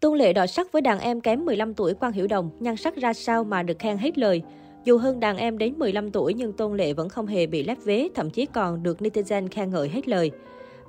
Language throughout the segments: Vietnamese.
Tuân Lệ đọ sắc với đàn em kém 15 tuổi Quang Hiểu Đồng, nhan sắc ra sao mà được khen hết lời. Dù hơn đàn em đến 15 tuổi nhưng Tôn Lệ vẫn không hề bị lép vế, thậm chí còn được netizen khen ngợi hết lời.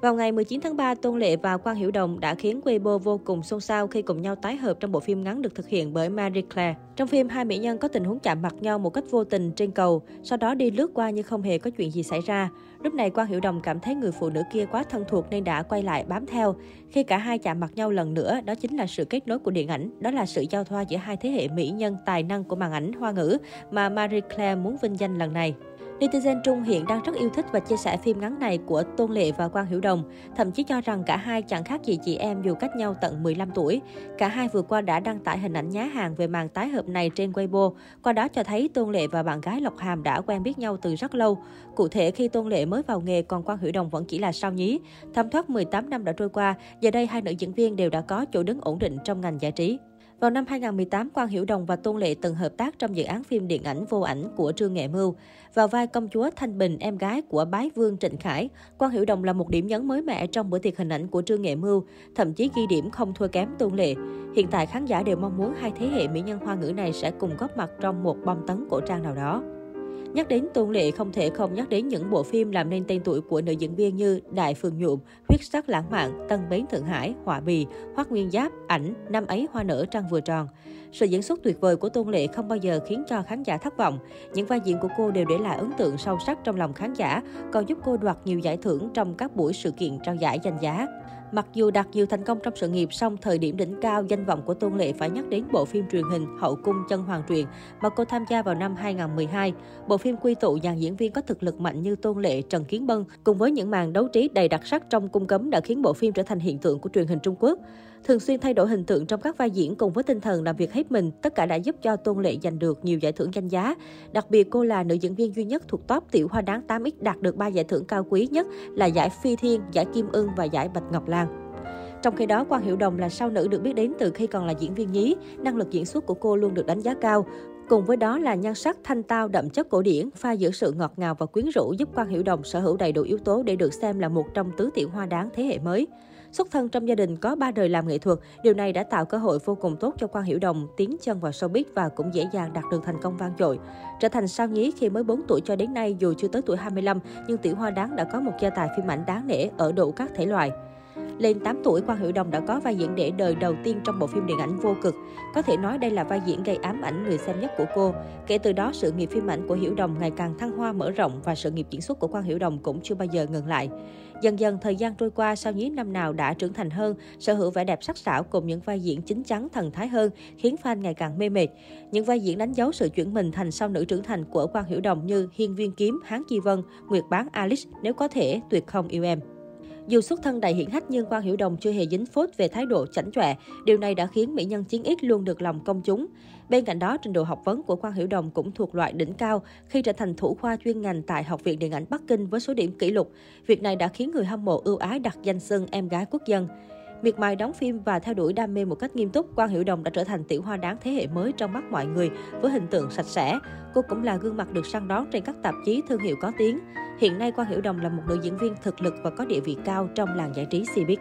Vào ngày 19 tháng 3, Tôn Lệ và Quang Hiểu Đồng đã khiến Weibo vô cùng xôn xao khi cùng nhau tái hợp trong bộ phim ngắn được thực hiện bởi Marie Claire. Trong phim, hai mỹ nhân có tình huống chạm mặt nhau một cách vô tình trên cầu, sau đó đi lướt qua như không hề có chuyện gì xảy ra. Lúc này Quang Hiểu Đồng cảm thấy người phụ nữ kia quá thân thuộc nên đã quay lại bám theo. Khi cả hai chạm mặt nhau lần nữa, đó chính là sự kết nối của điện ảnh, đó là sự giao thoa giữa hai thế hệ mỹ nhân tài năng của màn ảnh hoa ngữ mà Marie Claire muốn vinh danh lần này. Netizen Trung hiện đang rất yêu thích và chia sẻ phim ngắn này của Tôn Lệ và Quang Hiểu Đồng, thậm chí cho rằng cả hai chẳng khác gì chị em dù cách nhau tận 15 tuổi. Cả hai vừa qua đã đăng tải hình ảnh nhá hàng về màn tái hợp này trên Weibo, qua đó cho thấy Tôn Lệ và bạn gái Lộc Hàm đã quen biết nhau từ rất lâu. Cụ thể khi Tôn Lệ mới vào nghề còn Quang Hiểu Đồng vẫn chỉ là sao nhí. Thấm thoát 18 năm đã trôi qua, giờ đây hai nữ diễn viên đều đã có chỗ đứng ổn định trong ngành giải trí. Vào năm 2018, Quang Hiểu Đồng và Tôn Lệ từng hợp tác trong dự án phim điện ảnh vô ảnh của Trương Nghệ Mưu. Vào vai công chúa Thanh Bình, em gái của bái vương Trịnh Khải, Quang Hiểu Đồng là một điểm nhấn mới mẻ trong bữa tiệc hình ảnh của Trương Nghệ Mưu, thậm chí ghi điểm không thua kém Tôn Lệ. Hiện tại khán giả đều mong muốn hai thế hệ mỹ nhân hoa ngữ này sẽ cùng góp mặt trong một bom tấn cổ trang nào đó. Nhắc đến Tôn Lệ không thể không nhắc đến những bộ phim làm nên tên tuổi của nữ diễn viên như Đại Phường Nhuộm, Huyết sắc lãng mạn, Tân Bến Thượng Hải, Họa Bì, Hoắc Nguyên Giáp, Ảnh, Năm ấy hoa nở trăng vừa tròn. Sự diễn xuất tuyệt vời của Tôn Lệ không bao giờ khiến cho khán giả thất vọng. Những vai diễn của cô đều để lại ấn tượng sâu sắc trong lòng khán giả, còn giúp cô đoạt nhiều giải thưởng trong các buổi sự kiện trao giải danh giá. Mặc dù đạt nhiều thành công trong sự nghiệp, song thời điểm đỉnh cao danh vọng của Tôn Lệ phải nhắc đến bộ phim truyền hình Hậu cung chân hoàng truyền mà cô tham gia vào năm 2012. Bộ phim quy tụ dàn diễn viên có thực lực mạnh như Tôn Lệ, Trần Kiến Bân cùng với những màn đấu trí đầy đặc sắc trong cung cấm đã khiến bộ phim trở thành hiện tượng của truyền hình Trung Quốc. Thường xuyên thay đổi hình tượng trong các vai diễn cùng với tinh thần làm việc hết mình, tất cả đã giúp cho Tôn Lệ giành được nhiều giải thưởng danh giá. Đặc biệt cô là nữ diễn viên duy nhất thuộc top tiểu hoa đáng 8X đạt được 3 giải thưởng cao quý nhất là giải Phi Thiên, giải Kim Ưng và giải Bạch Ngọc Lan. Trong khi đó, Quang Hiểu Đồng là sao nữ được biết đến từ khi còn là diễn viên nhí, năng lực diễn xuất của cô luôn được đánh giá cao. Cùng với đó là nhan sắc thanh tao đậm chất cổ điển, pha giữa sự ngọt ngào và quyến rũ giúp Quang Hiểu Đồng sở hữu đầy đủ yếu tố để được xem là một trong tứ tiểu hoa đáng thế hệ mới. Xuất thân trong gia đình có ba đời làm nghệ thuật, điều này đã tạo cơ hội vô cùng tốt cho Quang Hiểu Đồng tiến chân vào showbiz và cũng dễ dàng đạt được thành công vang dội. Trở thành sao nhí khi mới 4 tuổi cho đến nay dù chưa tới tuổi 25, nhưng Tiểu Hoa Đáng đã có một gia tài phim ảnh đáng nể ở đủ các thể loại. Lên 8 tuổi, Quang Hiểu Đồng đã có vai diễn để đời đầu tiên trong bộ phim điện ảnh vô cực. Có thể nói đây là vai diễn gây ám ảnh người xem nhất của cô. Kể từ đó, sự nghiệp phim ảnh của Hiểu Đồng ngày càng thăng hoa mở rộng và sự nghiệp diễn xuất của Quang Hiểu Đồng cũng chưa bao giờ ngừng lại. Dần dần thời gian trôi qua, sao nhí năm nào đã trưởng thành hơn, sở hữu vẻ đẹp sắc sảo cùng những vai diễn chính chắn thần thái hơn, khiến fan ngày càng mê mệt. Những vai diễn đánh dấu sự chuyển mình thành sao nữ trưởng thành của Quang Hiểu Đồng như Hiên Viên Kiếm, Hán Chi Vân, Nguyệt Bán Alice, Nếu có thể, Tuyệt không yêu em. Dù xuất thân đầy hiển hách nhưng Quang Hiểu Đồng chưa hề dính phốt về thái độ chảnh chọe. Điều này đã khiến mỹ nhân chiến ít luôn được lòng công chúng. Bên cạnh đó, trình độ học vấn của Quang Hiểu Đồng cũng thuộc loại đỉnh cao khi trở thành thủ khoa chuyên ngành tại Học viện Điện ảnh Bắc Kinh với số điểm kỷ lục. Việc này đã khiến người hâm mộ ưu ái đặt danh xưng em gái quốc dân. Miệt mài đóng phim và theo đuổi đam mê một cách nghiêm túc, Quang Hiểu Đồng đã trở thành tiểu hoa đáng thế hệ mới trong mắt mọi người với hình tượng sạch sẽ. Cô cũng là gương mặt được săn đón trên các tạp chí thương hiệu có tiếng. Hiện nay Quang Hiểu Đồng là một nữ diễn viên thực lực và có địa vị cao trong làng giải trí Cbiz.